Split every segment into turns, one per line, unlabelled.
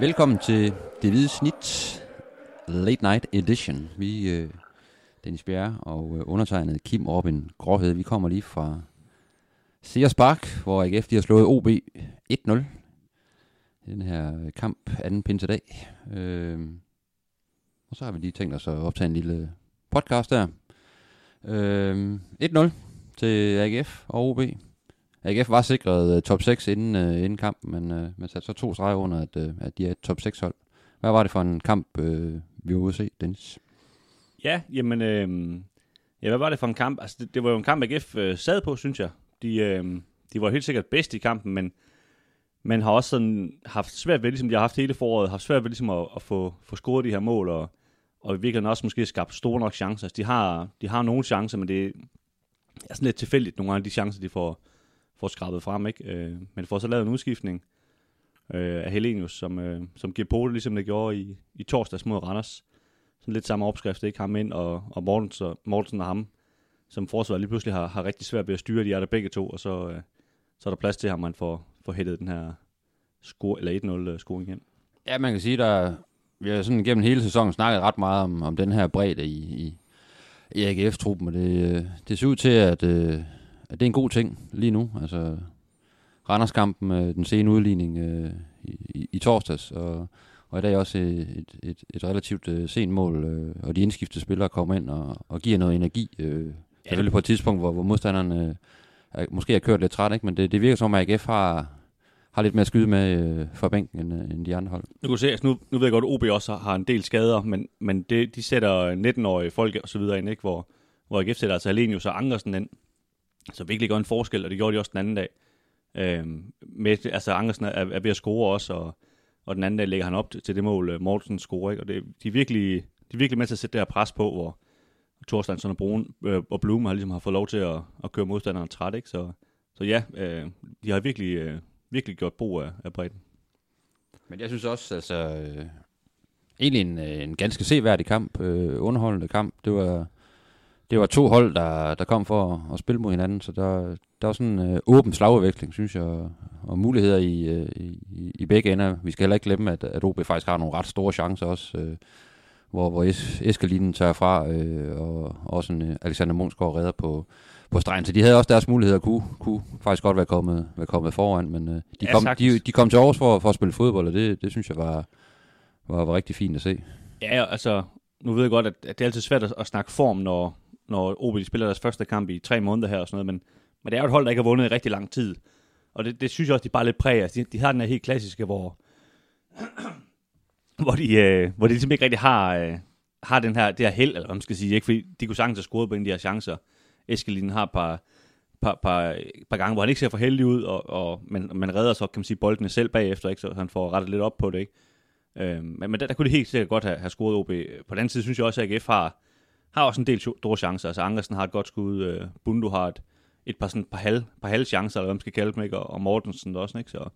Velkommen til Det Hvide Snit Late Night Edition. Vi, øh, Dennis Bjerre og øh, undertegnet Kim Robin Gråhed, vi kommer lige fra Sears Park, hvor AGF de har slået OB 1-0. Den her øh, kamp anden pinsedag. Øh, og så har vi lige tænkt os at optage en lille podcast der. Øh, 1-0 til AGF og OB. AGF var sikret uh, top 6 inden, uh, inden kampen, men øh, uh, man satte så to streger under, at, uh, at de er et top 6 hold. Hvad var det for en kamp, uh, vi var ude at se, Dennis?
Ja, jamen, øh, ja, hvad var det for en kamp? Altså, det, det var jo en kamp, AGF øh, sad på, synes jeg. De, øh, de var helt sikkert bedst i kampen, men man har også sådan haft svært ved, ligesom de har haft hele foråret, haft svært ved ligesom at, at få, få scoret de her mål, og, og i virkeligheden også måske skabt store nok chancer. Altså, de har, de har nogle chancer, men det er sådan lidt tilfældigt, nogle gange, de chancer, de får, får skrabet frem, ikke? Øh, men får så lavet en udskiftning øh, af Helenius, som, øh, som giver på det, ligesom det gjorde i, i torsdags mod Randers. Sådan lidt samme opskrift, ikke? Ham ind, og, og Mortensen, og, Mortensen og ham, som forsvaret lige pludselig har, har rigtig svært ved at styre, de er der begge to, og så, øh, så er der plads til ham, man får, får hættet den her score, eller 1-0 øh, scoring ind.
Ja, man kan sige, der vi har sådan gennem hele sæsonen snakket ret meget om, om den her bredde i, i, i AGF-truppen, og det, øh, det ser ud til, at, øh, at det er en god ting lige nu. Altså, Randerskampen, øh, den sene udligning øh, i, i torsdags, og, og i dag også et, et, et relativt øh, sent mål, øh, og de indskiftede spillere kommer ind og, og giver noget energi. Øh, ja. Selvfølgelig på et tidspunkt, hvor, hvor modstanderen øh, er, måske har kørt lidt træt, ikke? men det, det virker som, at AGF har, har lidt mere at skyde med øh, for bænken end, øh, end de andre hold.
Nu, kan se, altså nu, nu ved jeg godt, at OB også har en del skader, men, men det, de sætter 19-årige folk og så videre ind, ikke? hvor, hvor AGF sætter altså Alenius og Ankersen ind, så virkelig gør en forskel, og det gjorde de også den anden dag. Øhm, med, altså Ankersen er, er ved at score også, og, og den anden dag lægger han op til, til det mål, øh, Mortensen scorer, ikke? og det, de, er virkelig, de er virkelig med til at sætte det her pres på, hvor Thorsteinsson og Brun øh, og Blum har ligesom har fået lov til at, at køre modstanderen træt, ikke? Så, så ja, øh, de har virkelig, øh, virkelig gjort brug af, af bredden.
Men jeg synes også, altså, øh, egentlig en, øh, en ganske seværdig kamp, øh, underholdende kamp. Det var, det var to hold, der, der kom for at, at spille mod hinanden, så der, der var sådan en øh, åben slagudveksling, synes jeg, og, og muligheder i, øh, i, i begge ender. Vi skal heller ikke glemme, at, at OB faktisk har nogle ret store chancer også, øh, hvor, hvor es, Eskelinen tager fra, øh, og også en øh, Alexander Munchgaard redder på, på stregen. Så de havde også deres muligheder, kunne, kunne faktisk godt være kommet, være kommet foran, men øh, de, ja, kom, de, de kom til Aarhus for, for at spille fodbold, og det, det synes jeg var, var, var rigtig fint at se.
Ja, altså, nu ved jeg godt, at, at det er altid svært at, at snakke form, når, når OB spiller deres første kamp i tre måneder her og sådan noget, men, men det er jo et hold, der ikke har vundet i rigtig lang tid. Og det, det synes jeg også, de er bare lidt præger. Altså, de, de har den her helt klassiske, hvor, hvor, de, øh, hvor de ligesom ikke rigtig har, øh, har den her, det her held, eller hvad man skal sige, ikke? fordi de kunne sagtens have scoret på en af de her chancer. Eskelin har et par, par, par, par gange, hvor han ikke ser for heldig ud, og, og, men man redder så, kan man sige, boldene selv bagefter, ikke? så han får rettet lidt op på det. Ikke? Øh, men, men der, der kunne de helt sikkert godt have, have scoret OB. På den anden side synes jeg også, at AGF har, har også en del store chancer. Altså Ankersen har et godt skud, øh, Bundu har et, et par, sådan, par, halv, par halv chancer, eller hvad man skal kalde dem, ikke? Og, og Mortensen også, ikke? Så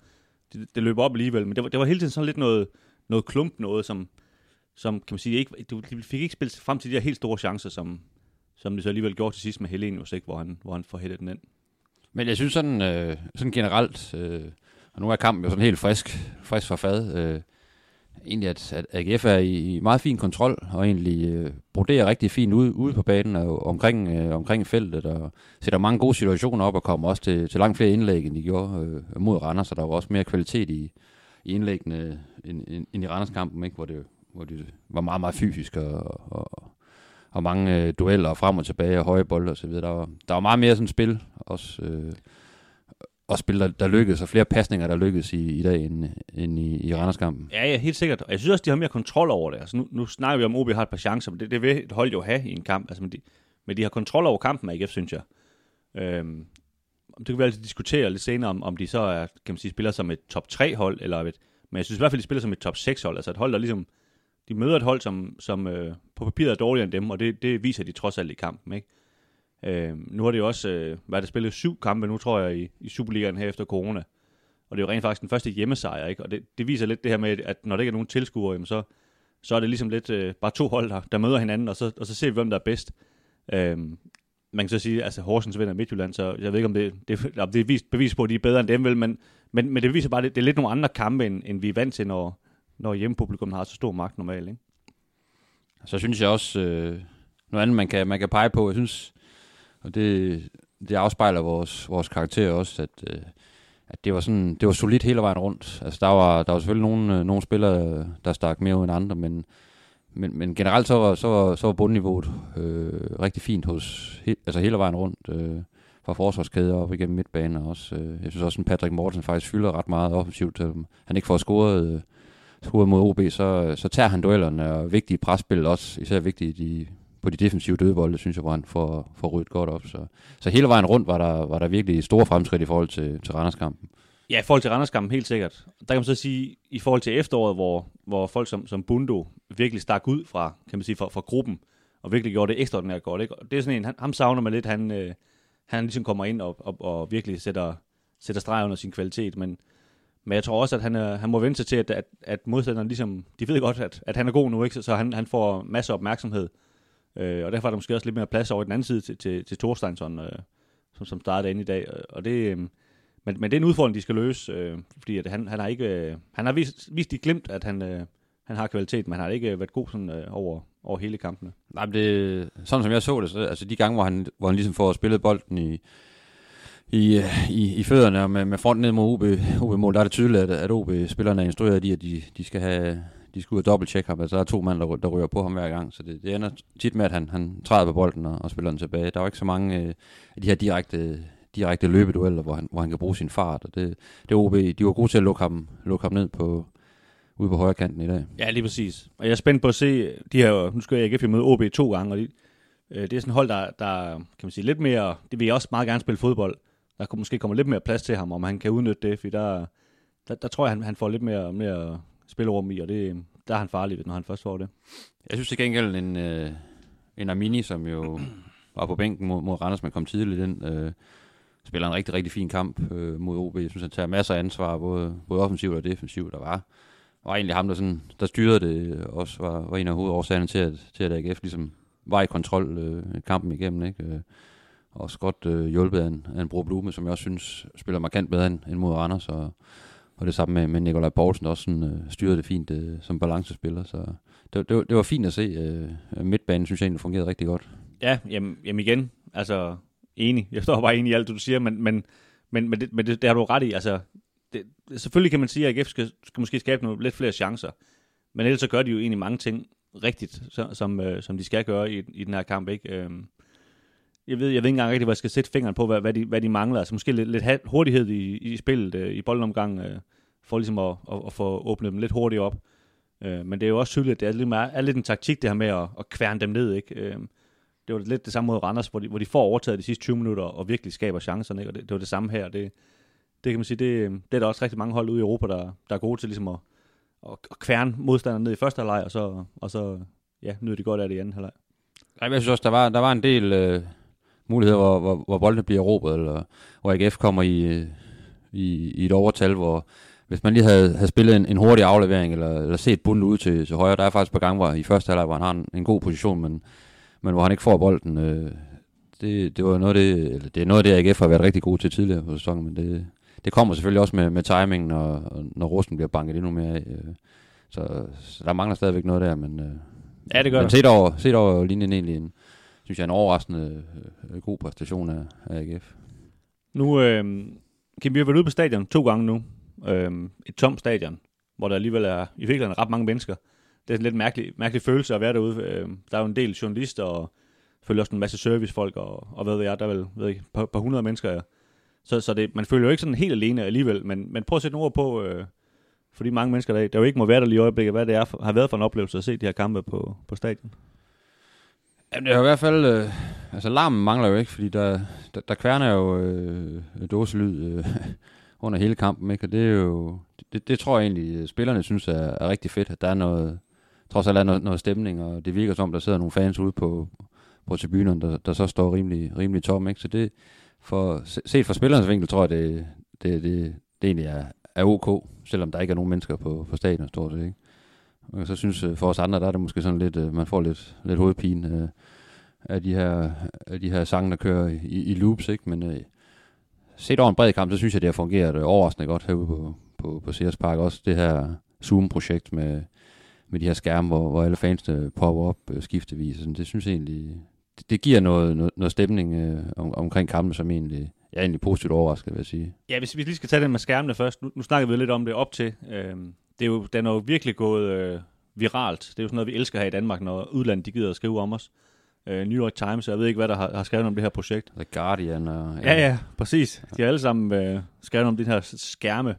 det, det løber op alligevel, men det var, det var hele tiden sådan lidt noget, noget klump noget, som, som kan man sige, ikke, du fik ikke spillet frem til de her helt store chancer, som, som det så alligevel gjorde til sidst med Helenius, ikke? Hvor, han, hvor han får hættet den ind.
Men jeg synes sådan, øh, sådan generelt, øh, og nu er kampen jo sådan helt frisk, frisk for fad, øh, egentlig, at, at AGF er i, i meget fin kontrol, og egentlig øh, broderer rigtig fint ud, ude på banen og omkring, øh, omkring feltet, og sætter mange gode situationer op, og kommer også til, til langt flere indlæg, end de gjorde øh, mod Randers, så der var også mere kvalitet i, i indlæggene end, end, end i Randers-kampen, ikke? Hvor, det, hvor det var meget, meget fysisk, og, og, og mange øh, dueller frem og tilbage, og høje bolde og så videre. Der var, der var meget mere sådan spil, også... Øh, og spil, der, der lykkedes, og flere pasninger, der lykkedes i, i dag, end, end i, i Randerskampen.
Ja, ja, helt sikkert. Og jeg synes også, de har mere kontrol over det. Altså, nu, nu snakker vi om, at OB har et par chancer, men det, det vil et hold jo have i en kamp. Altså, men, de, men de har kontrol over kampen, AGF, synes jeg. Øhm, det kan vi altid diskutere lidt senere, om, om de så er, kan man sige, spiller som et top 3 hold, eller et, men jeg synes i hvert fald, de spiller som et top 6 hold. Altså et hold, der ligesom, de møder et hold, som, som øh, på papiret er dårligere end dem, og det, det viser de trods alt i kampen, ikke? Øh, nu har det jo også øh, været spillet syv kampe nu, tror jeg, i, i Superligaen her efter corona. Og det er jo rent faktisk den første hjemmesejr, ikke? Og det, det viser lidt det her med, at når der ikke er nogen tilskuere, jamen så, så er det ligesom lidt øh, bare to hold, der, der møder hinanden, og så, og så ser vi, hvem der er bedst. Øh, man kan så sige, altså Horsens vinder Midtjylland, så jeg ved ikke, om det, det, det er vist, bevis på, at de er bedre end dem, vel, men, men, men det viser bare, at det, det er lidt nogle andre kampe, end, end vi er vant til, når, når hjemmepublikum har så stor magt normalt. Ikke?
Så synes jeg også, øh, noget andet man kan, man kan pege på, jeg synes, og det, det afspejler vores, vores karakter også, at, øh, at det var sådan, det var solidt hele vejen rundt. Altså der var, der var selvfølgelig nogle, øh, nogle spillere, der stak mere ud end andre, men, men, men generelt så var, så var, så var bundniveauet øh, rigtig fint hos, he, altså hele vejen rundt. Øh, fra forsvarskæder op igennem midtbanen også. Øh, jeg synes også, at Patrick Mortensen faktisk fylder ret meget offensivt. Øh, han ikke får scoret, øh, scoret mod OB, så, så tager han duellerne og vigtige presspil også, især vigtige de, på de defensive dødbolde, synes jeg, hvor han får, får ryddet godt op. Så, så hele vejen rundt var der, var der virkelig store fremskridt i forhold til, til Randerskampen.
Ja, i forhold til Randerskampen helt sikkert. Der kan man så sige, i forhold til efteråret, hvor, hvor folk som, som Bundo virkelig stak ud fra, kan man sige, fra, fra gruppen, og virkelig gjorde det ekstraordinært godt. Ikke? Og det er sådan en, han, ham savner man lidt, han, øh, han ligesom kommer ind og, og, og virkelig sætter, sætter streg under sin kvalitet, men, men jeg tror også, at han, er, han må vente sig til, at, at, at modstanderne ligesom, de ved godt, at, at han er god nu, ikke? så han, han får masser af opmærksomhed. Øh, og derfor er der måske også lidt mere plads over i den anden side til, til, til Thorsteinsson, øh, som, som startede ind i dag. Og det, øh, men, men det er en udfordring, de skal løse, øh, fordi at han, han har ikke, øh, han har vist, vist i glemt, at han, øh, han har kvalitet, men han har ikke været god sådan, øh, over, over hele kampene.
Nej, men det, sådan som jeg så det, så, altså de gange, hvor han, hvor han ligesom får spillet bolden i, i, øh, i, i fødderne og med, med front ned mod OB, OB mål, der er det tydeligt, at, at OB-spillerne er instrueret i, at de, de skal have de skal ud og dobbelttjekke ham, altså der er to mand, der, der ryger på ham hver gang, så det, det ender tit med, at han, han træder på bolden og, og spiller den tilbage. Der er jo ikke så mange øh, af de her direkte, direkte løbedueller, hvor han, hvor han kan bruge sin fart, og det, det OB, de var gode til at lukke ham, lukke ham ned på, ude på højre kanten i dag.
Ja, lige præcis. Og jeg er spændt på at se, de her, nu skal jeg ikke møde OB to gange, og de, øh, det er sådan et hold, der, der, kan man sige, lidt mere, det vil jeg også meget gerne spille fodbold. Der kunne måske komme lidt mere plads til ham, om han kan udnytte det, for der, der, der tror jeg, han, han får lidt mere, mere spillerum i, og det, øhm, der er han farlig, når han først får det.
Jeg synes til gengæld, en, øh, en Armini, som jo var på bænken mod, mod Randers, men kom tidligt ind, øh, spiller en rigtig, rigtig fin kamp øh, mod OB. Jeg synes, han tager masser af ansvar, både, både offensivt og defensivt. Der var, var egentlig ham, der, sådan, der styrede det, øh, også var, var en af hovedårsagerne til, at, til at AGF ligesom var i kontrol øh, kampen igennem. Ikke? Øh, også godt øh, hjulpet af en, af en Bro Blume, som jeg også synes spiller markant bedre end, end mod Randers. Og, og det samme med, med Nikolaj Poulsen, der også sådan, øh, styrede det fint øh, som balancespiller. Så det, det, var, det var fint at se. Øh, midtbanen synes jeg egentlig fungerede rigtig godt.
Ja, jamen, jamen igen, altså enig. Jeg står bare enig i alt, du siger, men, men, men, men, det, men det, det har du ret i. Altså, det, selvfølgelig kan man sige, at AGF skal, skal måske skabe nogle lidt flere chancer, men ellers så gør de jo egentlig mange ting rigtigt, så, som, øh, som de skal gøre i, i den her kamp. Ikke? Øh, jeg ved, jeg ved ikke engang rigtig, hvor jeg skal sætte fingeren på, hvad, hvad, de, hvad de mangler. Altså måske lidt, lidt hurtighed i, i spillet, øh, i boldomgang, øh, for ligesom at, at, at få åbnet dem lidt hurtigt op. Øh, men det er jo også tydeligt, at det er lidt, er lidt en taktik, det her med at, at kværne dem ned. Ikke? Øh, det var lidt det samme mod Randers, hvor de, hvor de får overtaget de sidste 20 minutter og virkelig skaber chancerne. Ikke? Og det, det var det samme her. Det, det kan man sige, det, det er der også rigtig mange hold ude i Europa, der, der er gode til ligesom at, at, at kværne modstanderne ned i første halvleg, og så, og så ja, nyder de godt af det i anden halvleg.
Jeg synes også, der var, der var en del... Øh muligheder, hvor, hvor, hvor boldene bliver råbet, eller hvor AGF kommer i, øh, i, i et overtal, hvor hvis man lige havde, havde spillet en, en hurtig aflevering, eller, eller set bunden ud til, til højre, der er faktisk på gang, hvor i første halvleg, hvor han har en, en god position, men, men hvor han ikke får bolden. Øh, det, det, var noget det, eller det er noget af det, AGF har været rigtig god til tidligere på sæsonen, men det, det kommer selvfølgelig også med, med timingen, når, når Rusten bliver banket endnu mere af. Øh, så, så der mangler stadigvæk noget der, men, øh,
ja, det gør
men set over, set over linjen egentlig en, synes jeg, en overraskende øh, god præstation af, af AGF.
Nu, øh, kan vi have været ude på stadion to gange nu. Øh, et tomt stadion, hvor der alligevel er i virkeligheden ret mange mennesker. Det er en lidt mærkelig, mærkelig følelse at være derude. Øh, der er jo en del journalister, og selvfølgelig også en masse servicefolk, og, og hvad ved jeg, der er vel ved ikke, par, par hundrede mennesker. Så, så det, man føler jo ikke sådan helt alene alligevel, men, men prøv at sætte nogle ord på, øh, fordi mange mennesker, der, der jo ikke må være der lige i øjeblikket, hvad det er, har været for en oplevelse at se de her kampe på, på stadion.
Jamen, det er i hvert fald... Øh, altså, larmen mangler jo ikke, fordi der, der, der kværner jo øh, dåselyd øh, under hele kampen, ikke? Og det er jo... Det, det tror jeg egentlig, øh, spillerne synes er, er rigtig fedt, at der er noget... Trods alt er noget, noget stemning, og det virker som, der sidder nogle fans ude på, på tribunerne, der, der så står rimelig, rimelig tom, ikke? Så det... For, set fra spillernes vinkel, tror jeg, det, det, det, det egentlig er, er ok, selvom der ikke er nogen mennesker på, på stadion, stort set, ikke? Og så synes øh, for os andre, der er det måske sådan lidt, øh, man får lidt, lidt hovedpine øh, af de her, af de her sange, der kører i, i loops, ikke? Men øh, set over en bred kamp, så synes jeg, det har fungeret overraskende godt herude på, på, på Sears Park. Også det her Zoom-projekt med, med de her skærme, hvor, hvor alle fansene popper op øh, skiftevis. Sådan, det synes jeg egentlig, det, det giver noget, noget, noget stemning øh, om, omkring kampen, som egentlig, jeg er egentlig positivt overrasket, vil jeg sige.
Ja, hvis vi lige skal tage den med skærmene først. Nu, nu snakker vi lidt om det op til. Øh, det er jo, den er jo virkelig gået øh, viralt. Det er jo sådan noget, vi elsker her i Danmark, når udlandet de gider at skrive om os. Øh, New York Times, jeg ved ikke, hvad der har, har skrevet om det her projekt.
The Guardian og...
Ja, ja, præcis. De har alle sammen øh, skrevet om de her skærme.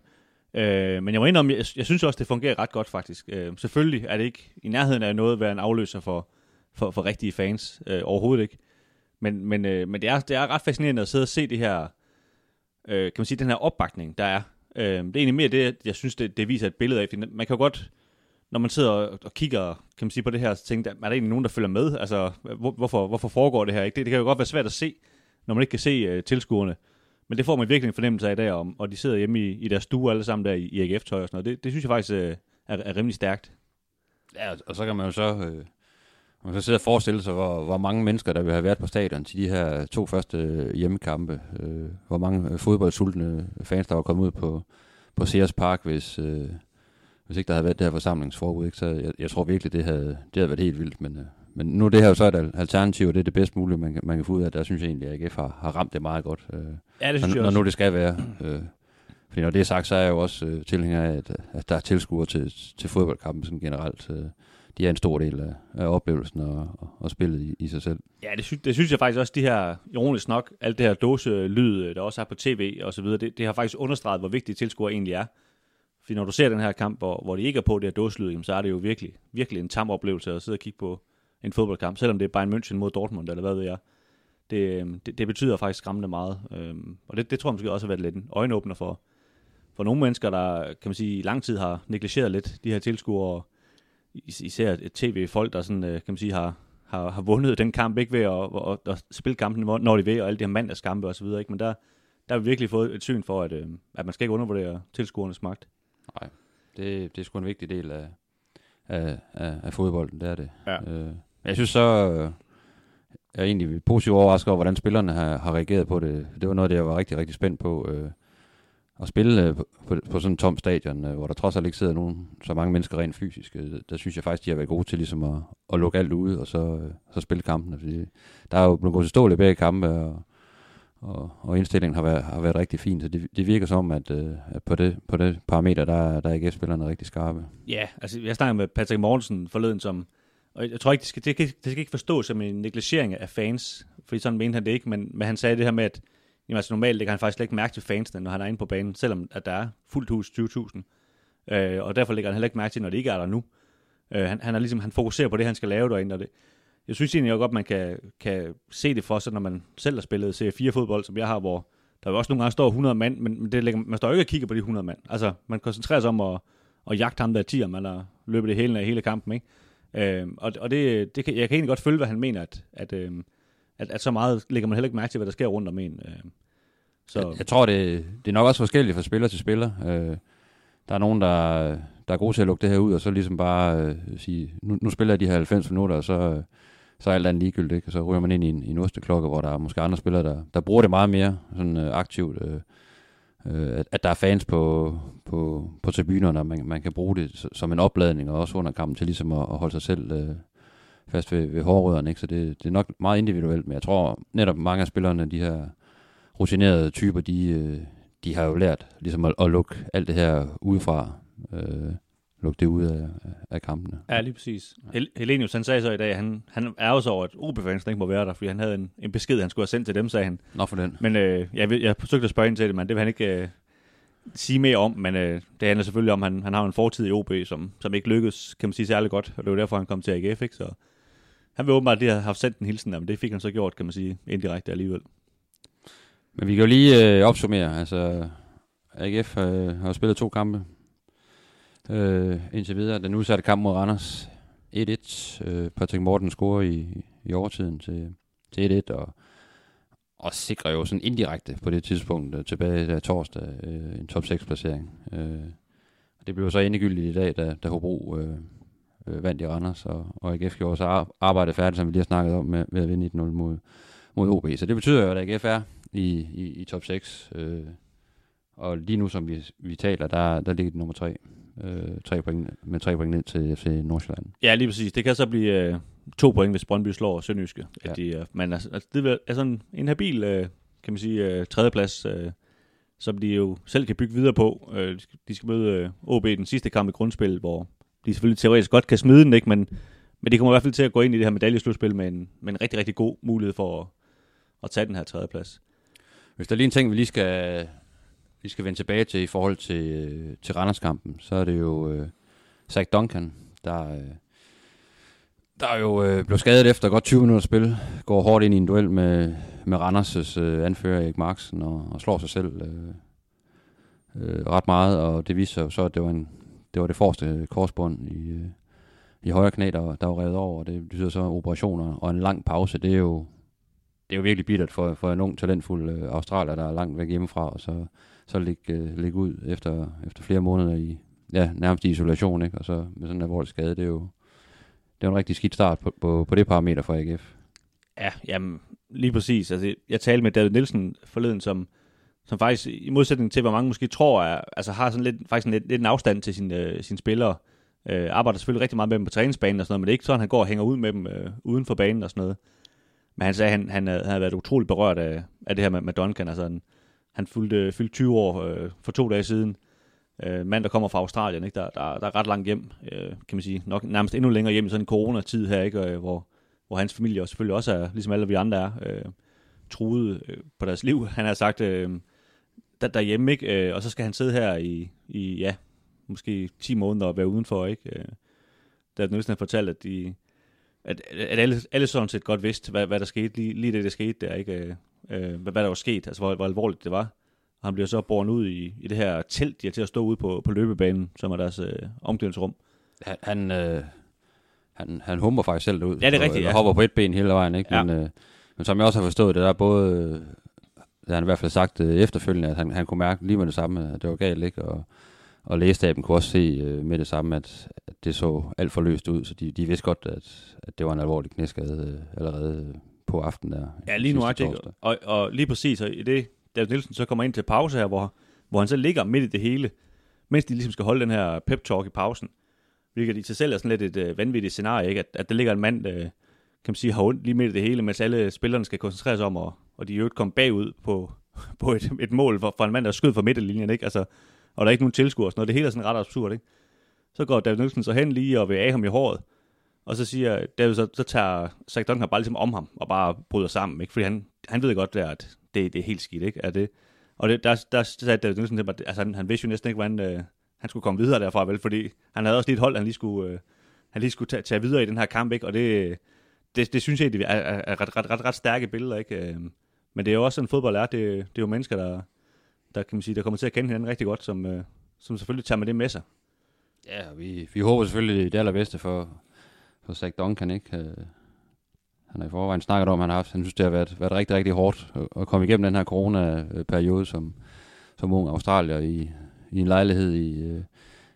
Øh, men jeg må indrømme, jeg, jeg synes også, det fungerer ret godt faktisk. Øh, selvfølgelig er det ikke i nærheden af noget at være en afløser for, for, for rigtige fans. Øh, overhovedet ikke. Men, men, øh, men det, er, det er ret fascinerende at sidde og se det her, øh, kan man sige, den her opbakning, der er. Øh, det er egentlig mere det, jeg synes, det, det viser et billede af. Man kan jo godt når man sidder og, og kigger kan man sige, på det her, så tænker er der egentlig nogen, der følger med? Altså, hvor, hvorfor, hvorfor foregår det her? Ikke? Det, det kan jo godt være svært at se, når man ikke kan se uh, tilskuerne. Men det får man virkelig en fornemmelse af der, og, og de sidder hjemme i, i deres stue alle sammen der i, i AGF-tøj og sådan noget. Det, det synes jeg faktisk uh, er, er rimelig stærkt.
Ja, og så kan man jo så... Øh man kan sidde og forestille sig, hvor, hvor mange mennesker, der vil have været på stadion til de her to første øh, hjemmekampe. Øh, hvor mange fodboldsultne fans, der var kommet ud på, på Sears Park, hvis, øh, hvis ikke der havde været det her forsamlingsforbud, ikke, så jeg, jeg tror virkelig, det havde, det havde været helt vildt. Men, øh, men nu det her jo så et alternativ, og det er det bedst mulige, man, man kan få ud af. Der synes jeg egentlig, at AGF har, har ramt det meget godt. Øh,
ja, det synes
når,
jeg også.
når nu det skal være. Øh, fordi når det er sagt, så er jeg jo også øh, tilhænger af, at, at der er tilskuere til, til fodboldkampen sådan generelt. Øh, de er en stor del af, af oplevelsen og, og, og spillet i, i sig selv.
Ja, det, sy- det synes jeg faktisk også, de her, ironisk nok, alt det her dåse-lyd, der også er på tv og så videre, det, det har faktisk understreget, hvor vigtige tilskuere egentlig er. Fordi når du ser den her kamp, hvor, hvor de ikke er på det her jamen så er det jo virkelig, virkelig en tam oplevelse at sidde og kigge på en fodboldkamp, selvom det er Bayern München mod Dortmund, eller hvad ved jeg. Det, øhm, det, det betyder faktisk skræmmende meget. Øhm, og det, det tror jeg måske også har været lidt en øjenåbner for, for nogle mennesker, der kan man sige, i lang tid har negligeret lidt de her tilskuere, især et tv-folk, der sådan, øh, kan man sige, har, har, har vundet den kamp, ikke ved at, at, at spille kampen, når de vil, og alle de her mandagskampe osv., ikke? men der, der har vi virkelig fået et syn for, at, øhm, at man skal ikke undervurdere tilskuernes magt.
Nej, det, det er sgu en vigtig del af, af, af, af fodbolden, det er det.
Ja.
Øh, jeg synes så, øh, jeg er egentlig positivt overrasket over, hvordan spillerne har, har reageret på det. Det var noget, det jeg var rigtig, rigtig spændt på. Øh, at spille øh, på, på, på sådan en tom stadion, øh, hvor der trods alt ikke sidder nogen, så mange mennesker rent fysisk, øh, der synes jeg faktisk, de har været gode til ligesom at, at lukke alt ude, og så, øh, så spille kampene. Fordi der er jo blevet gået til stål i begge kampe, og, og, og indstillingen har været, har været rigtig fin, så det, det virker som, at, øh, at på, det, på det parameter, der, der er AGF-spillerne rigtig skarpe.
Ja, altså jeg snakkede med Patrick Mortensen forleden, som, og jeg tror ikke, det skal, det, det skal ikke forstås som en negligering af fans, fordi sådan mente han det ikke, men, men han sagde det her med, at jamen, altså, normalt lægger han faktisk ikke mærke til fansene, når han er inde på banen, selvom at der er fuldt hus 20.000. Øh, og derfor lægger han heller ikke mærke til, når det ikke er der nu. Øh, han, han, er ligesom, han fokuserer på det, han skal lave derinde, og det, jeg synes egentlig også godt, man kan, kan se det for sig, når man selv har spillet C4-fodbold, som jeg har, hvor der jo også nogle gange står 100 mand, men det lægger, man står jo ikke og kigger på de 100 mand. Altså, man koncentrerer sig om at, at jagte ham der 10, man har løbet det hele af hele kampen, ikke? Øh, og og det, det kan, jeg kan egentlig godt følge, hvad han mener, at, at, øh, at, at så meget lægger man heller ikke mærke til, hvad der sker rundt om en. Øh,
så. Jeg, jeg tror, det, det er nok også forskelligt fra spiller til spiller. Øh, der er nogen, der, der er gode til at lukke det her ud, og så ligesom bare øh, sige, nu, nu spiller jeg de her 90 minutter, og så, øh, så er alt andet ligegyldigt, ikke? og så ryger man ind i en, i en osteklokke, hvor der er måske andre spillere, der, der bruger det meget mere sådan, øh, aktivt. Øh, øh, at, at der er fans på, på, på tribunerne, og man, man kan bruge det som en opladning, og også under kampen til ligesom at, at holde sig selv øh, fast ved, ved hårrødderne. Ikke? Så det, det er nok meget individuelt, men jeg tror netop mange af spillerne, de her rutinerede typer, de, øh, de har jo lært ligesom at, at lukke alt det her udefra. Øh, lukke det ud af, af kampene.
Ja, lige præcis. Hel- Helenius, han sagde så i dag, at han, han er også over, at OB-fans ikke må være der, fordi han havde en, en besked, han skulle have sendt til dem, sagde han.
Nå for den.
Men øh, jeg, jeg forsøgte at spørge ind til det, men det vil han ikke øh, sige mere om, men øh, det handler selvfølgelig om, at han, han har en fortid i OB, som, som ikke lykkedes, kan man sige, særlig godt, og det var derfor, han kom til AGF, ikke? Så han vil åbenbart lige have haft sendt en hilsen, men det fik han så gjort, kan man sige, indirekte alligevel.
Men vi kan jo lige øh, opsummere, altså AGF øh, har spillet to kampe øh, indtil videre. Den udsatte kamp mod Randers 1-1. Øh, Patrick Morten scorer i, i overtiden til, til 1-1, og, og sikrer jo sådan indirekte på det tidspunkt øh, tilbage der torsdag øh, en top 6 placering. Øh, det blev så endegyldigt i dag, da, da Hobro øh, øh, vandt i Randers, og, og AGF gjorde så arbejdet færdigt, som vi lige har snakket om, med, med at vinde 1-0 mod, mod OB. Så det betyder jo, at AGF er i, i, i top 6. Øh, og lige nu, som vi, vi taler, der, der ligger det nummer tre. Øh, tre point, med tre point ned til FC Nordsjælland.
Ja, lige præcis. Det kan så blive øh, to point, hvis Brøndby slår Sønderjyske.
Ja.
At de, øh, men altså, altså, det er sådan en habil, øh, kan man sige, øh, tredjeplads, øh, som de jo selv kan bygge videre på. Øh, de skal- de skal møde øh, OB den sidste kamp i grundspil, hvor de selvfølgelig teoretisk godt kan smide den, ikke? Men, men de kommer i hvert fald til at gå ind i det her medaljeslutspil med en, med en rigtig, rigtig god mulighed for at, at tage den her tredjeplads.
Hvis der er lige en ting, vi lige skal, vi skal vende tilbage til i forhold til, øh, til Randerskampen, så er det jo øh, Zach Duncan, der, øh, der er jo øh, blev skadet efter godt 20 minutter spil, går hårdt ind i en duel med, med Randers' øh, anfører Erik Marksen og, og slår sig selv øh, øh, ret meget, og det viser jo så, at det var, en, det, var det forreste korsbånd i, øh, i højre knæ, der, der var revet over, og det betyder så operationer og en lang pause. Det er jo, det er jo virkelig bittert for, for en ung, talentfuld øh, australier, der er langt væk hjemmefra, og så, så ligge, øh, ligge ud efter, efter flere måneder i, ja, nærmest i isolation, ikke? og så med sådan en alvorlig skade, det er jo, det er en rigtig skidt start på, på, på det parameter for AGF.
Ja, jamen, lige præcis. Altså, jeg talte med David Nielsen forleden, som, som faktisk, i modsætning til, hvor mange måske tror, er, altså har sådan lidt, faktisk en, lidt, lidt en afstand til sine, øh, sine spillere. Øh, arbejder selvfølgelig rigtig meget med dem på træningsbanen og sådan noget, men det er ikke sådan, han går og hænger ud med dem øh, uden for banen og sådan noget. Men han sagde, at han, han, havde, han havde været utrolig berørt af, af det her med, med Duncan. Altså, han, han fyldte, fyldte 20 år øh, for to dage siden. Øh, mand, der kommer fra Australien, ikke? Der, der, der er ret langt hjem, øh, kan man sige. Nok nærmest endnu længere hjem i sådan en coronatid her, ikke? Øh, hvor, hvor hans familie og selvfølgelig også er, ligesom alle vi andre er, øh, truet øh, på deres liv. Han har sagt, øh, der, derhjemme, ikke? Øh, og så skal han sidde her i, i, ja, måske 10 måneder og være udenfor, ikke? Øh, da Nielsen har fortalt, at de, at, at alle, alle sådan set godt vidste, hvad, hvad der skete, lige, lige det, der skete der, ikke? Øh, Øh, hvad, hvad der var sket, altså hvor, hvor alvorligt det var. Og han bliver så borgen ud i, i det her telt, de har til at stå ude på, på løbebanen, som er deres øh, omklædningsrum.
Han, han, øh, han, han humper faktisk selv ud.
Ja, det er rigtigt,
og
ja.
hopper på et ben hele vejen, ikke?
Ja.
Men, øh, men som jeg også har forstået det, der er både, øh, det har han i hvert fald sagt øh, efterfølgende, at han, han kunne mærke lige med det samme, at det var galt, ikke? Og, og lægestaben kunne også se øh, med det samme, at, at det så alt for løst ud, så de, de vidste godt, at, at det var en alvorlig knæskade øh, allerede øh, på aftenen der.
Ja, lige nu er
torsdag.
og, og lige præcis, og i det, David Nielsen så kommer ind til pause her, hvor, hvor han så ligger midt i det hele, mens de ligesom skal holde den her pep-talk i pausen. Hvilket i sig selv er sådan lidt et øh, vanvittigt scenarie, ikke? At, at der ligger en mand, øh, kan man sige, har ondt lige midt i det hele, mens alle spillerne skal koncentrere sig om, og, og de i øvrigt komme bagud på, på et, et mål for, for en mand, der skød fra midterlinjen, ikke? Altså, og der er ikke nogen tilskuere og sådan noget. Det hele er sådan ret absurd, ikke? Så går David Nielsen så hen lige og vil af ham i håret, og så siger David, så, så tager Zach Duncan bare ligesom om ham, og bare bryder sammen, ikke? Fordi han, han ved godt, der, at det, det er helt skidt, ikke? Er det, og det, der, der sagde David Nielsen til mig, altså, han, han vidste jo næsten ikke, hvordan øh, han skulle komme videre derfra, vel? Fordi han havde også lige et hold, han lige skulle, øh, han lige skulle tage, tage videre i den her kamp, ikke? Og det, det, det synes jeg det er, er, er ret, ret, ret, ret stærke billeder, ikke? Øh, men det er jo også sådan, fodbold er. Det, det er jo mennesker, der, der, kan man sige, der kommer til at kende hinanden rigtig godt, som, øh, som selvfølgelig tager med det med sig.
Ja, vi, vi håber selvfølgelig det allerbedste for, så Zach Duncan, ikke? Øh, Han har i forvejen snakket om, at han har haft, han synes, det har været, været rigtig, rigtig hårdt at- komme igennem den her corona-periode som, som ung australier i, i en lejlighed i, øh,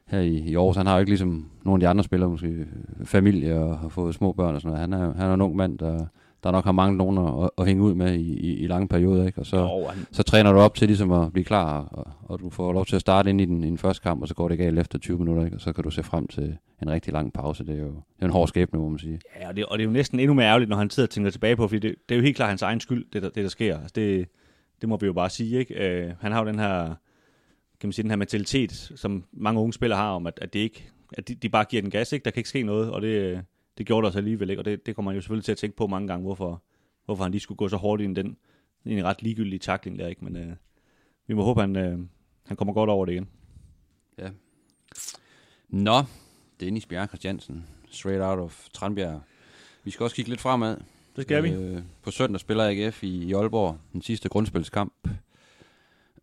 her i, i Aarhus. Han har jo ikke ligesom nogle af de andre spillere, måske familie og har fået små børn og sådan noget. Han er, han er en ung mand, der, der nok har manglet nogen at, at hænge ud med i, i, i lange perioder, ikke? Og så,
Og han,
så træner du op til ligesom at blive klar, og, og du får lov til at starte ind i den, i den første kamp, og så går det galt efter 20 minutter, ikke? og så kan du se frem til en rigtig lang pause. Det er jo det er en hård skæbne, må man sige.
Ja, og det, og det er jo næsten endnu mere ærgerligt, når han sidder og tænker tilbage på, fordi det, det er jo helt klart hans egen skyld, det der, det, der sker. Altså det, det må vi jo bare sige, ikke? Øh, han har jo den her, kan man sige, den her mentalitet, som mange unge spillere har, om at, at, det ikke, at de, de bare giver den gas, ikke? Der kan ikke ske noget, og det, det gjorde der så alligevel, ikke? Og det, det kommer man jo selvfølgelig til at tænke på mange gange, hvorfor, hvorfor han lige skulle gå så hårdt ind i den, i en ret ligegyldig takling der, ikke? Men øh, vi må håbe, han, øh, han kommer godt over det igen.
Nå, Dennis Bjerg Christiansen, straight out of Tranbjerg. Vi skal også kigge lidt fremad.
Det skal vi.
Øh, på søndag spiller AGF i, i Aalborg den sidste grundspilskamp.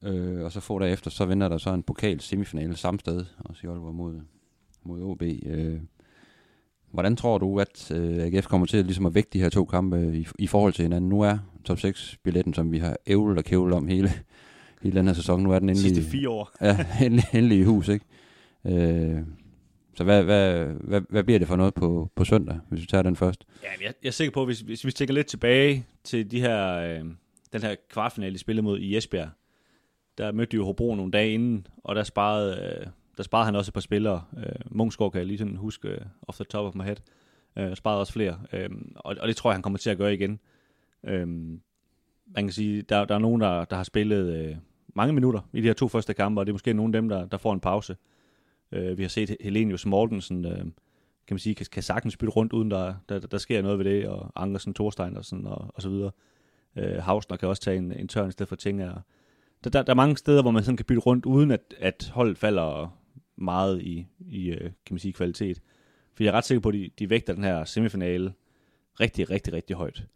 Øh, og så få derefter, så venter der så en pokal semifinale samme sted, også i Aalborg mod, mod OB. Øh, hvordan tror du, at øh, AGF kommer til ligesom at vægte de her to kampe i, i forhold til hinanden? Nu er top 6-billetten, som vi har ævlet og kævlet om hele, hele den her sæson, nu er den
De
endelig,
sidste fire år.
ja, endelig, endelig i hus, ikke? Øh, så hvad, hvad, hvad, hvad bliver det for noget på, på søndag, hvis vi tager den først?
Ja, jeg, jeg er sikker på, hvis, hvis vi tænker lidt tilbage til de her, øh, den her kvartfinale, de spillede mod i Esbjerg, der mødte de jo Hobro nogle dage inden, og der sparede, øh, der sparede han også et par spillere. Øh, Mungsgaard kan jeg lige sådan huske øh, off the top of my head. Øh, sparede også flere, øh, og, og det tror jeg, han kommer til at gøre igen. Øh, man kan sige, der, der er nogen, der, der har spillet øh, mange minutter i de her to første kampe, og det er måske nogle af dem, der, der får en pause. Øh, vi har set Helenius Mortensen, øh, kan man sige, kan, kan sagtens bytte rundt, uden der, der, der sker noget ved det, og Ankersen, Thorstein og, sådan, og, og så videre. Øh, Hausner kan også tage en, en tørn i stedet for Tinger. Der, der, der er mange steder, hvor man sådan kan bytte rundt, uden at, at holdet falder meget i, i øh, kan man sige, kvalitet. For jeg er ret sikker på, at de, de vægter den her semifinale rigtig, rigtig, rigtig højt.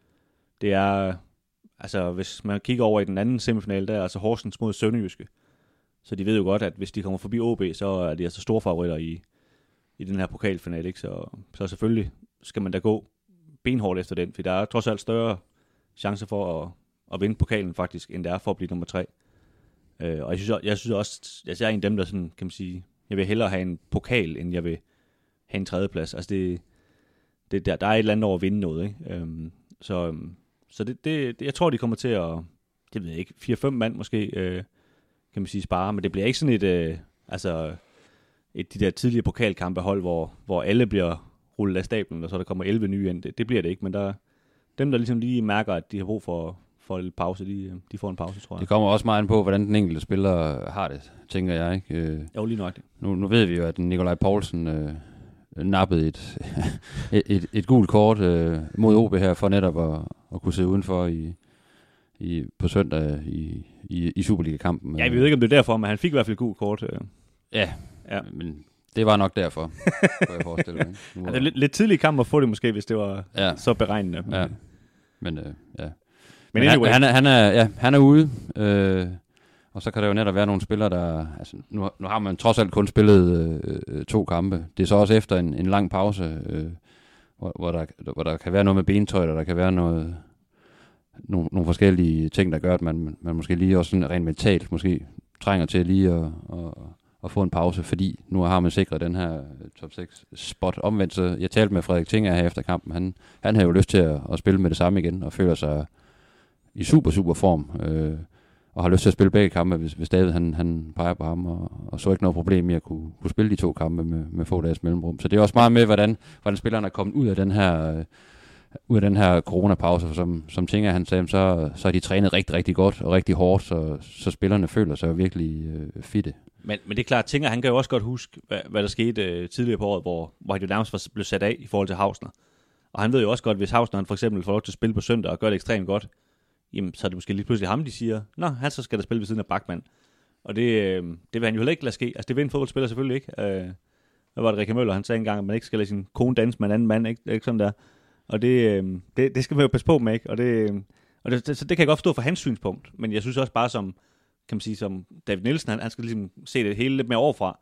Det er, altså hvis man kigger over i den anden semifinale, der er altså Horsens mod Sønderjyske. Så de ved jo godt, at hvis de kommer forbi OB, så er de altså store favoritter i, i den her pokalfinale. Ikke? Så, så selvfølgelig skal man da gå benhårdt efter den, for der er trods alt større chance for at, at vinde pokalen faktisk, end der er for at blive nummer tre. Øh, og jeg synes, jeg synes også, jeg er en af dem, der sådan, kan man sige, jeg vil hellere have en pokal, end jeg vil have en tredjeplads. Altså det, det der, der er et eller andet over at vinde noget. Ikke? Øhm, så øhm, så det, det, jeg tror, de kommer til at, det ved jeg ikke, 4-5 mand måske, øh, kan man sige, spare. Men det bliver ikke sådan et, øh, altså, et, de der tidlige pokalkampe hold, hvor, hvor alle bliver rullet af stablen, og så der kommer 11 nye ind. Det, det bliver det ikke, men der, dem, der ligesom lige mærker, at de har brug for, for en pause, de, de får en pause, tror jeg.
Det kommer også meget an på, hvordan den enkelte spiller har det, tænker jeg. Ikke? Øh,
jo, lige nok det.
Nu, nu ved vi jo, at Nikolaj Poulsen øh, nappede et, et, et, et gult kort øh, mod OB her, for netop at, at kunne sidde udenfor i, i, på søndag i, i, i Superliga-kampen.
Ja, vi ved ikke, om det er derfor, men han fik i hvert fald et gult kort. Øh.
Ja, ja, men det var nok derfor, kunne jeg forestille mig.
Var... ja, det er lidt, lidt tidlig kamp at få det måske, hvis det var ja. så beregnende.
Ja, men øh, ja. Men, men anyway. han, han, er, han, er, ja, han er ude, øh, og så kan der jo netop være nogle spillere, der... Altså, nu, nu har man trods alt kun spillet øh, to kampe. Det er så også efter en, en lang pause, øh, hvor, hvor, der, hvor der kan være noget med bentøj, og der kan være noget, nogle, nogle forskellige ting, der gør, at man, man måske lige også sådan rent mentalt måske trænger til lige at, at, at få en pause, fordi nu har man sikret den her top 6 spot. Omvendt, så jeg talte med Frederik Tinger her efter kampen, han, han havde jo lyst til at, at spille med det samme igen, og føler sig i super, super form, øh, og har lyst til at spille begge kampe, hvis, hvis David han, han peger på ham, og, og så ikke noget problem i at kunne, kunne spille de to kampe med, med få dages mellemrum. Så det er også meget med, hvordan, hvordan spillerne er kommet ud af den her... Øh, ud af den her coronapause, for som, som Tinger han sagde, så, så har de trænet rigtig, rigtig godt og rigtig hårdt, så, så spillerne føler sig virkelig øh, fitte.
Men, men det er klart, Tinger han kan jo også godt huske, hvad, hvad der skete øh, tidligere på året, hvor, hvor han jo nærmest var blevet sat af i forhold til Hausner. Og han ved jo også godt, hvis Hausner han for eksempel får lov til at spille på søndag og gør det ekstremt godt, jamen så er det måske lige pludselig ham, de siger, nå, han så skal der spille ved siden af Bachmann. Og det, øh, det vil han jo heller ikke lade ske. Altså det vil en fodboldspiller selvfølgelig ikke. Øh, hvad var det, Rikke Møller, han sagde engang, at man ikke skal lade sin kone danse med en anden mand, ikke, ikke sådan der. Og det, øh, det, det skal man jo passe på med, ikke? Og det, øh, og det, det, så det kan jeg godt forstå fra hans synspunkt, men jeg synes også bare som, kan man sige, som David Nielsen, han, han skal ligesom se det hele lidt mere overfra.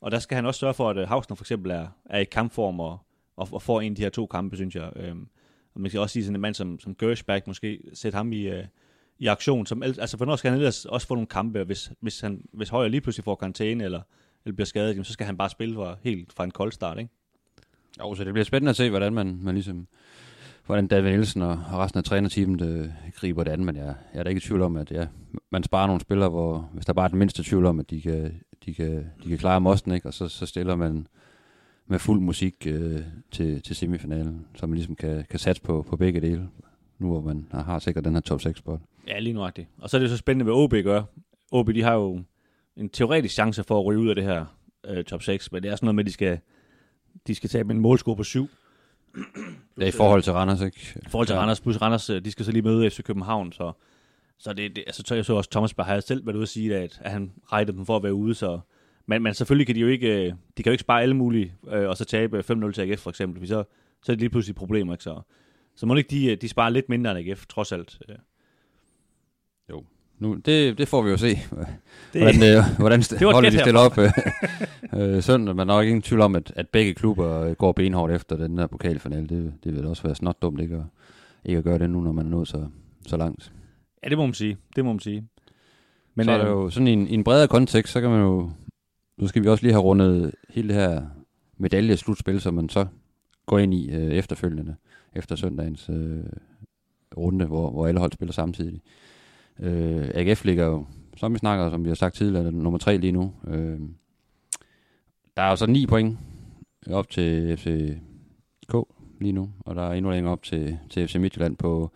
Og der skal han også sørge for, at øh, Hausner for eksempel er, er i kampform og, og, og får en af de her to kampe, synes jeg. Øhm, og man kan også sige sådan en mand som, som Gershberg, måske sætte ham i, øh, i aktion. Som, altså, hvornår skal han ellers også få nogle kampe, hvis, hvis, han, hvis Højer lige pludselig får karantæne eller, eller bliver skadet, jamen, så skal han bare spille for, helt fra en kold start, ikke?
Jo, så det bliver spændende at se, hvordan man, man ligesom hvordan David Nielsen og, og resten af trænerteamet øh, griber det an, men jeg, jeg er da ikke i tvivl om, at ja, man sparer nogle spillere, hvor hvis der bare er den mindste tvivl om, at de kan, de kan, de kan klare mosten, ikke? og så, så stiller man med fuld musik øh, til, til semifinalen, så man ligesom kan, kan satse på, på begge dele, nu hvor man har sikkert den her top 6 spot.
Ja, lige nuagtigt. Og så er det så spændende, hvad OB gør. OB, de har jo en teoretisk chance for at ryge ud af det her øh, top 6, men det er sådan noget med, at de skal, de skal tage med en målscore på 7.
ja, i forhold til Randers, ikke?
I forhold til. Randers, plus Randers, øh, de skal så lige møde FC København, så, så det, det altså, så jeg så også Thomas Berg selv været ude at sige, at, at han regnede dem for at være ude, så men, men selvfølgelig kan de jo ikke, øh, de kan jo ikke spare alle mulige, øh, og så tabe 5-0 til AGF for eksempel, for så, så er det lige pludselig problemer, ikke? Så, så må ikke de, øh, de sparer lidt mindre end AGF, trods alt.
Jo, nu, det, det får vi jo se, det, hvordan, øh, hvordan st- holdet de stiller op øh, søndag. Man er nok ingen tvivl om, at, at begge klubber går benhårdt efter den her pokalfinale. Det, det vil også være snot dumt ikke at, ikke at gøre det nu, når man er nået så, så langt.
Ja, det må man sige. Det må man sige.
Men så er det jo sådan i en, i en bredere kontekst, så kan man jo nu skal vi også lige have rundet hele det her medaljeslutspil, som man så går ind i øh, efterfølgende, efter søndagens øh, runde, hvor, hvor alle hold spiller samtidig. Øh, AGF ligger jo som vi snakker, som vi har sagt tidligere, nummer tre lige nu. Øh, der er jo så ni point op til FCK lige nu, og der er endnu længere op til, til FC Midtjylland på,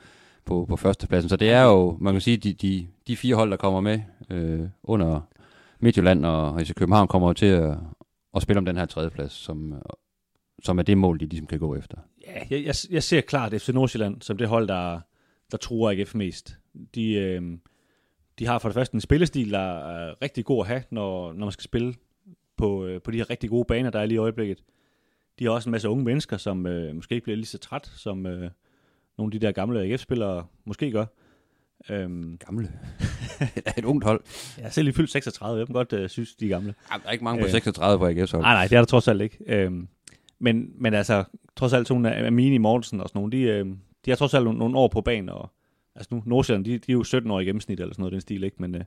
på, på førstepladsen. Så det er jo, man kan sige, de, de, de fire hold, der kommer med øh, under Midtjylland og FC København, kommer til at, at spille om den her tredjeplads, som, som er det mål, de ligesom kan gå efter.
Ja, jeg, jeg, jeg ser klart FC Nordsjælland som det hold, der, der truer AGF mest. De, øh, de har for det første en spillestil, der er rigtig god at have, når, når man skal spille på, øh, på de her rigtig gode baner, der er lige i øjeblikket. De har også en masse unge mennesker, som øh, måske ikke bliver lige så træt, som øh, nogle af de der gamle AGF-spillere måske gør.
Øhm, gamle? et ungt hold.
Jeg er selv lige fyldt 36, jeg kan godt øh, synes, de er gamle.
Ja, der er ikke mange på øh, 36 på AGF's hold.
Nej, nej, det er der trods alt ikke. Øhm, men, men altså, trods alt sådan af Mini Mortensen og sådan nogle, de, øh, de har trods alt nogle, nogle år på banen, og altså nu, Nordsjælland, de, de er jo 17 år i gennemsnit, eller sådan noget den stil, ikke? Men, øh,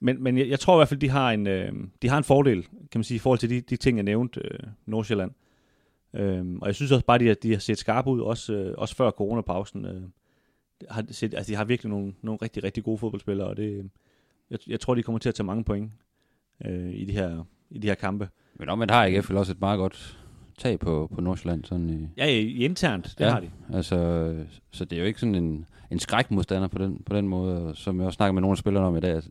men, men jeg, jeg tror i hvert fald, de har en, øh, de har en fordel, kan man sige, i forhold til de, de ting, jeg nævnte, øh, Nordsjælland. Øhm, og jeg synes også bare, de, at de har set skarpe ud, også, øh, også før coronapausen. Øh, har set, altså, de har virkelig nogle, nogle rigtig, rigtig gode fodboldspillere, og det, jeg, jeg tror, de kommer til at tage mange point øh, i, de her, i de her kampe.
Men omvendt har AGF også et meget godt tag på, på Nordsjælland. Sådan i,
ja, i, internt, det ja, har de.
Altså, så det er jo ikke sådan en, en skrækmodstander på den, på den måde, som jeg også snakker med nogle af spillerne om i dag. Altså,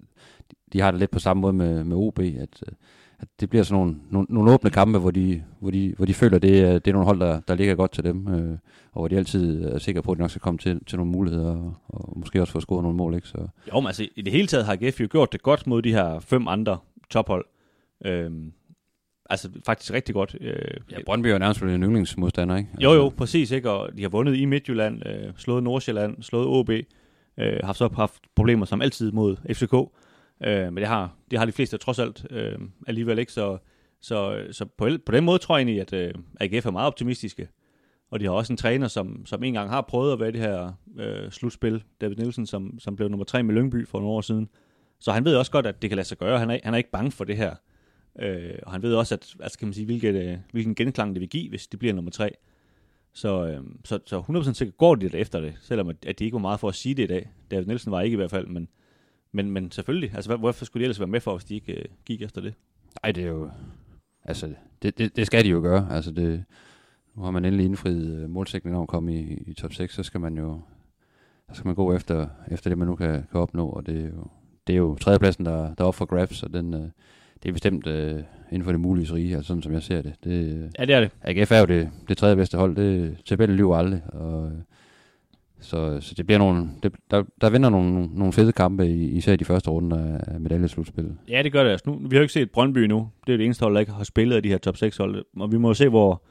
de, de har det lidt på samme måde med, med OB, at, at det bliver sådan nogle, nogle, nogle åbne kampe, hvor de, hvor de, hvor de føler, at det, er, det er nogle hold, der, der ligger godt til dem, øh, og hvor de altid er sikre på, at de nok skal komme til, til nogle muligheder, og, og måske også få scoret nogle mål. Ikke? Så.
Jo, men altså i det hele taget har AGF jo gjort det godt mod de her fem andre tophold. Øhm, altså faktisk rigtig godt. Øh,
ja, Brøndby er jo nærmest en yndlingsmodstander, ikke?
Altså. Jo, jo, præcis, ikke? Og de har vundet i Midtjylland, øh, slået Nordsjælland, slået OB, øh, har så haft problemer som altid mod FCK, øh, men det har, det har de fleste trods alt øh, alligevel ikke, så, så, så på, på den måde tror jeg egentlig, at øh, AGF er meget optimistiske, og de har også en træner, som, som en gang har prøvet at være det her øh, slutspil, David Nielsen, som, som blev nummer tre med Lyngby for nogle år siden. Så han ved også godt, at det kan lade sig gøre. Han er, han er ikke bange for det her. Øh, og han ved også, at, altså kan man sige, hvilket, øh, hvilken genklang det vil give, hvis det bliver nummer tre. Så, øh, så, så 100% sikkert går de efter det, selvom at, at de ikke var meget for at sige det i dag. David Nielsen var ikke i hvert fald, men, men, men selvfølgelig. Altså, hvorfor skulle de ellers være med for, hvis de ikke øh, gik efter det?
Nej, det er jo... Altså, det, det, det skal de jo gøre. Altså, det, nu har man endelig indfriet øh, målsætningen om at komme i, i top 6, så skal man jo så skal man gå efter, efter det, man nu kan, kan opnå, og det er jo, det er jo tredjepladsen, der, der er op for grabs, og den, øh, det er bestemt øh, inden for det mulige rige, altså sådan som jeg ser det. det
ja, det er det.
AGF er jo det, det tredje bedste hold, det tabellen lyver aldrig, og så, så det bliver nogle, det, der, der vinder nogle, nogle fede kampe, i, især i de første runder af medaljeslutspillet.
Ja, det gør det. Altså, nu, vi har jo ikke set Brøndby nu. Det er det eneste hold, der ikke har spillet af de her top 6 hold. Og vi må jo se, hvor,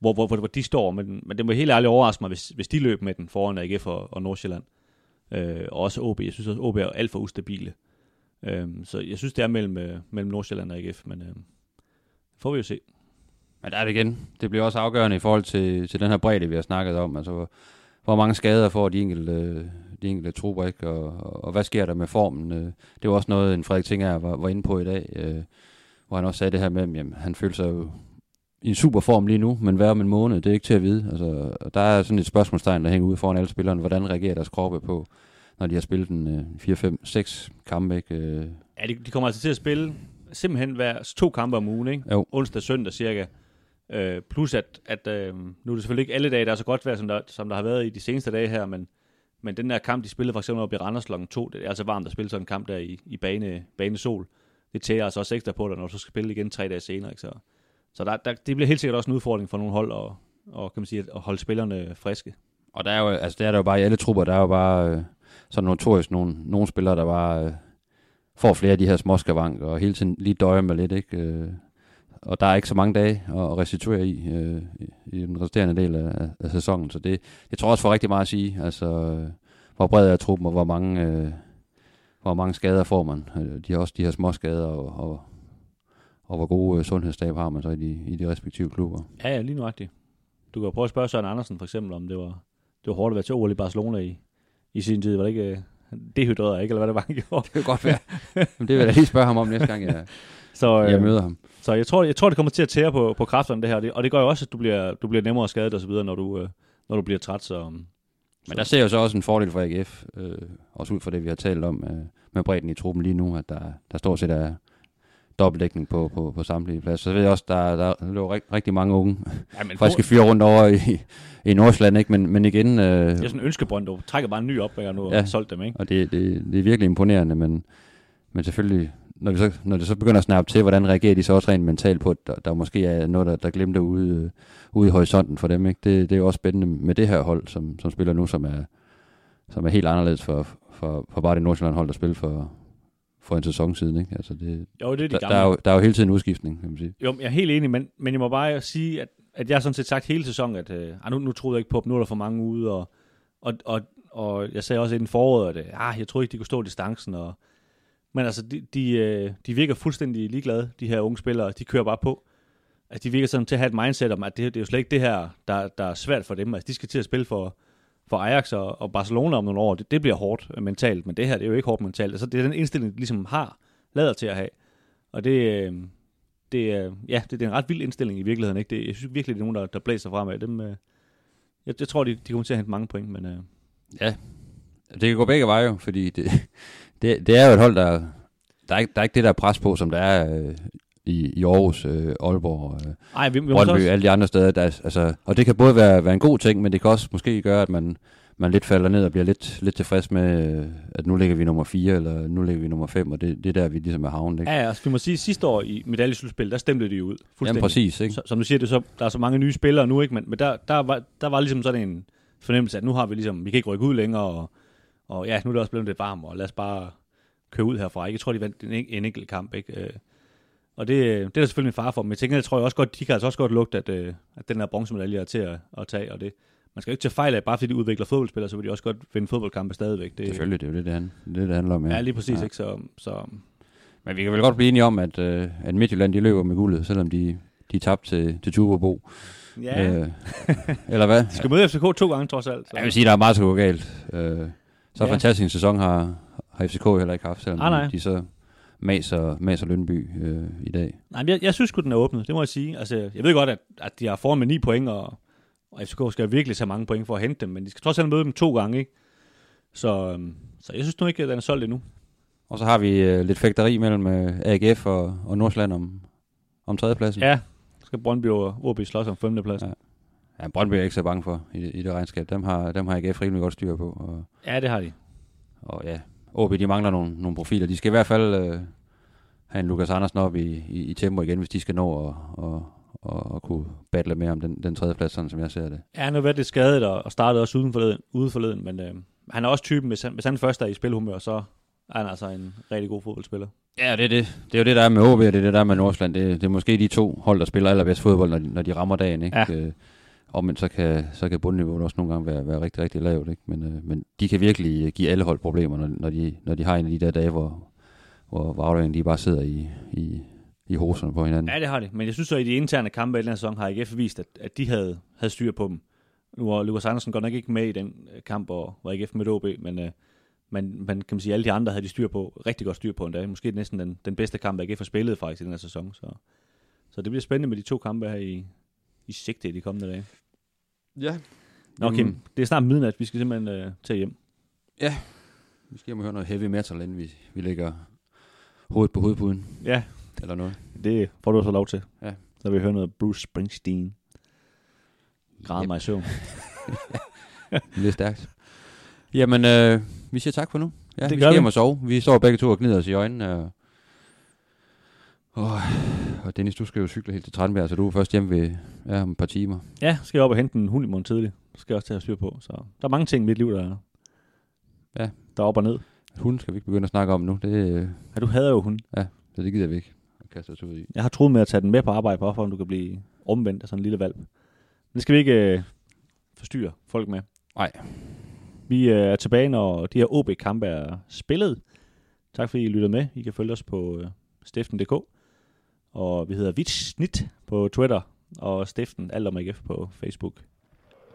hvor, hvor, hvor, hvor de står. Men, men det må helt ærligt overraske mig, hvis, hvis de løb med den foran AGF og, og Nordsjælland. Øh, og også OB. Jeg synes også, OB er alt for ustabile. Øhm, så jeg synes, det er mellem, øh, mellem Nordsjælland og AGF, men øh, får vi jo se.
Men der er det igen. Det bliver også afgørende i forhold til, til den her bredde, vi har snakket om. Altså, hvor, mange skader får de enkelte, de enkelte trupper, ikke? Og, og, og hvad sker der med formen? Øh, det var også noget, en Frederik Tinger var, var inde på i dag, øh, hvor han også sagde det her med, at han føler sig jo i en super form lige nu, men hvad om en måned, det er ikke til at vide. Altså, der er sådan et spørgsmålstegn, der hænger ud foran alle spillerne. Hvordan reagerer deres kroppe på, når de har spillet en øh, 4, 5, 6 kampe, ikke? Øh.
Ja, de, de kommer altså til at spille simpelthen hver to kampe om ugen, ikke?
Jo.
Onsdag og søndag cirka. Øh, plus at, at øh, nu er det selvfølgelig ikke alle dage, der er så godt vejr, som der, som der har været i de seneste dage her, men, men den der kamp, de spillede for eksempel op i Randers kl. 2, det er altså varmt at spille sådan en kamp der i, i bane, bane sol. Det tærer altså også ekstra på dig, når du så skal spille igen tre dage senere, ikke? Så, så der, der, det bliver helt sikkert også en udfordring for nogle hold at, og, kan man sige, at holde spillerne friske.
Og der er jo, altså der er der jo bare i alle trupper, der er jo bare, øh, sådan notorisk nogle, nogle spillere, der bare øh, får flere af de her småskavank, og hele tiden lige døjer med lidt, ikke? Øh, og der er ikke så mange dage at restituere i, øh, i den resterende del af, af sæsonen, så det, det tror jeg også for rigtig meget at sige, altså hvor bred er truppen, og hvor mange, øh, hvor mange skader får man. Øh, de har også de her små skader, og, og, og hvor gode øh, sundhedsstab har man så i de, i de respektive klubber.
Ja, ja, lige nuagtigt. Du kan prøve at spørge Søren Andersen for eksempel, om det var, det var hårdt at være til OL i Barcelona i, i sin tid. Var det ikke øh, dehydreret, ikke? Eller hvad det var, han gjorde?
Det kan godt være. Men det vil jeg lige spørge ham om næste gang, jeg, så, øh, jeg møder ham.
Så jeg tror, jeg tror, det kommer til at tære på, på kræfterne, det her. Og det gør jo også, at du bliver, du bliver nemmere skadet og så videre, når du, øh, når du bliver træt. Så,
Men der ser jeg så også en fordel for AGF, øh, også ud fra det, vi har talt om øh, med bredden i truppen lige nu, at der, der stort set er dobbeltdækning på, på, på samtlige pladser. Så ved jeg også, der, der løber rigt, rigtig mange unge
Ja, men
friske fyre rundt over i, i Nordsjælland, ikke? Men, men igen, øh,
Det er sådan en ønskebrønd, du trækker bare en ny op, og nu
Ja.
har solgt dem, ikke?
og det, det, det er virkelig imponerende, men, men selvfølgelig, når, vi så, når det så begynder at snappe til, hvordan reagerer de så også rent mentalt på, at der, der måske er noget, der, der glemte ude, øh, ude i horisonten for dem, ikke? Det, det er jo også spændende med det her hold, som, som spiller nu, som er, som er helt anderledes for, for, for bare det Nordsjælland hold, der spiller for, for en sæson siden, ikke? Altså det,
Jo, det er de
der,
gamle.
der, er jo, der er jo hele tiden udskiftning, kan man sige.
Jo, jeg er helt enig, men, men jeg må bare sige, at, at jeg har sådan set sagt hele sæsonen, at øh, nu, nu troede jeg ikke på dem, nu er der for mange ude, og, og, og, og jeg sagde også inden foråret, at øh, ah, jeg troede ikke, de kunne stå distancen, og, men altså, de, de, øh, de virker fuldstændig ligeglade, de her unge spillere, de kører bare på. Altså, de virker sådan til at have et mindset om, at det, det er jo slet ikke det her, der, der er svært for dem. Altså, de skal til at spille for, for Ajax og, og Barcelona om nogle år. Det, det bliver hårdt øh, mentalt, men det her, det er jo ikke hårdt mentalt. Altså, det er den indstilling, de ligesom har, lader til at have. Og det, øh, det, ja, det, det er en ret vild indstilling i virkeligheden. Ikke? Det, jeg synes virkelig, det er nogen, der, der blæser fremad. Dem, jeg, jeg tror, de, de kommer til at hente mange point, men
Ja, det kan gå begge veje jo, fordi det, det, det er jo et hold, der, der, er ikke, der er ikke det der pres på, som der er øh, i, i Aarhus, øh, Aalborg, øh,
ej, vi, vi
Brøndby,
også,
alle de andre steder. Der, er- altså, og det kan både være, være en god ting, men det kan også måske gøre, at man, man lidt falder ned og bliver lidt, lidt tilfreds med, øh, at nu ligger vi nummer 4, eller nu ligger vi nummer 5, og det, det er der, vi ligesom er havnet. Ikke?
ja, ja, altså, vi må sige, sidste år i medaljeslutspil, der stemte de jo ud.
Jamen
fuldstændig.
præcis, ikke?
Så, som du siger, det så, der er så mange nye spillere nu, ikke? men, men der, der, var, der var ligesom sådan en fornemmelse, at nu har vi ligesom, vi kan ikke rykke ud længere, og, og ja, nu er det også blevet lidt varmt, og lad os bare køre ud herfra. Ikke? Jeg tror, de vandt en, en, en enkelt kamp, ikke? Øh, Og det, det er der selvfølgelig en far for, men jeg tænker, jeg tror jeg også godt, de kan altså også godt lugte, at, øh, at den her bronzemedalje er til at, at tage, og det, man skal jo ikke tage fejl af, bare fordi de udvikler fodboldspillere, så vil de også godt vinde fodboldkampe stadigvæk. Det,
Selvfølgelig, det er jo det, det, han, det, det, handler om.
Ja, lige præcis,
Ja.
ja. ikke? Så, så
Men vi kan vel godt blive enige om, at, øh, at Midtjylland de løber med guldet, selvom de, de tabte til, til Tuberbo.
ja, øh,
eller hvad?
de skal møde FCK to gange trods alt. Så.
Jeg vil sige, der er meget, der gå galt. Øh, så
Ja.
fantastisk en sæson har, har FCK heller ikke haft, selvom
Ah, nej.
de, så maser, maser Lønby øh, i dag.
Nej, jeg, jeg synes sgu, den er åbnet, det må jeg sige. Altså, jeg ved godt, at, at de har foran med 9 point, og, og FCK skal virkelig tage mange point for at hente dem, men de skal trods alt møde dem to gange, ikke? Så, øhm, så jeg synes nu ikke, at den er solgt endnu.
Og så har vi øh, lidt fægteri mellem øh, AGF og, og Nordsjælland om, om tredjepladsen.
Ja, så skal Brøndby og OB slås om femteplads.
Ja.
Ja.
Brøndby er ikke så bange for i, i det regnskab. Dem har, dem har AGF rimelig godt styr på. Og,
ja, det har de.
og ja, OB de mangler nogle, nogle profiler. De skal i hvert fald øh, have en Lukas Andersen op i, i, i tempo igen, hvis de skal nå at, og, og, og kunne battle med om den, den tredje plads, sådan som jeg ser det.
Ja, han har været lidt skadet og, og startede også uden forleden, ude forleden, men øh, han er også typen, hvis han, hvis han først er i spilhumør, så er han altså en rigtig god fodboldspiller.
Ja, det er det. Det er jo det, der er med OB, og det er det, der er med Nordsjælland. Det, det er måske de to hold, der spiller allerbedst fodbold, når de, når de rammer dagen. Ikke?
Ja.
Og men så kan, så kan bundniveauet også nogle gange være, være rigtig, rigtig lavt. Ikke? Men, øh, men de kan virkelig øh, give alle hold problemer, når, når, de, når de har en af de der dage, hvor, hvor Vagdøjen, de bare sidder i, i, i hoserne på hinanden.
Ja, det har de. Men jeg synes så, at i de interne kampe i den her sæson har AGF vist, at, at de havde, havde styr på dem. Nu var Lukas Andersen godt nok ikke med i den øh, kamp, hvor, hvor IGF mødte OB, men, øh, men, men kan man sige, alle de andre havde de styr på, rigtig godt styr på endda. Måske næsten den, den bedste kamp, AGF har spillet faktisk i den her sæson. Så, så det bliver spændende med de to kampe her i, i sigte i de kommende dage.
Ja.
Nå Kim, det er snart midnat, vi skal simpelthen øh, tage hjem.
Vi skal hjem og høre noget heavy metal, inden vi, vi lægger hovedet på hovedpuden,
Ja,
eller noget.
det får du så lov til.
Ja.
Så vil vi høre noget Bruce Springsteen. Græd mig i søvn.
Det er stærkt. Jamen, øh, vi siger tak for nu. Ja,
Det
vi skal hjem og sove. Vi står begge to og gnider os i øjnene. Og, og, og Dennis, du skal jo cykle helt til Tranbjerg, så du er først hjem ved, ja, om et par timer.
Ja, skal jeg op og hente en hund i morgen tidlig. Det skal jeg også tage styr på. Så der er mange ting i mit liv, der,
Ja.
der er op og ned.
Hun skal vi ikke begynde at snakke om nu. Det, øh,
Ja, du hader jo hund.
så det gider vi ikke at kaste os ud i.
Jeg har troet med at tage den med på arbejde, bare for om du kan blive omvendt af sådan en lille valp. Men det skal vi ikke øh, forstyrre folk med.
Nej.
Vi øh, er tilbage, når de her OB-kampe er spillet. Tak fordi I lytter med. I kan følge os på øh, stiften.dk. Og vi hedder Vitsnit på Twitter. Og Stiften, alt om AGF på Facebook.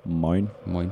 Moin.
Moin.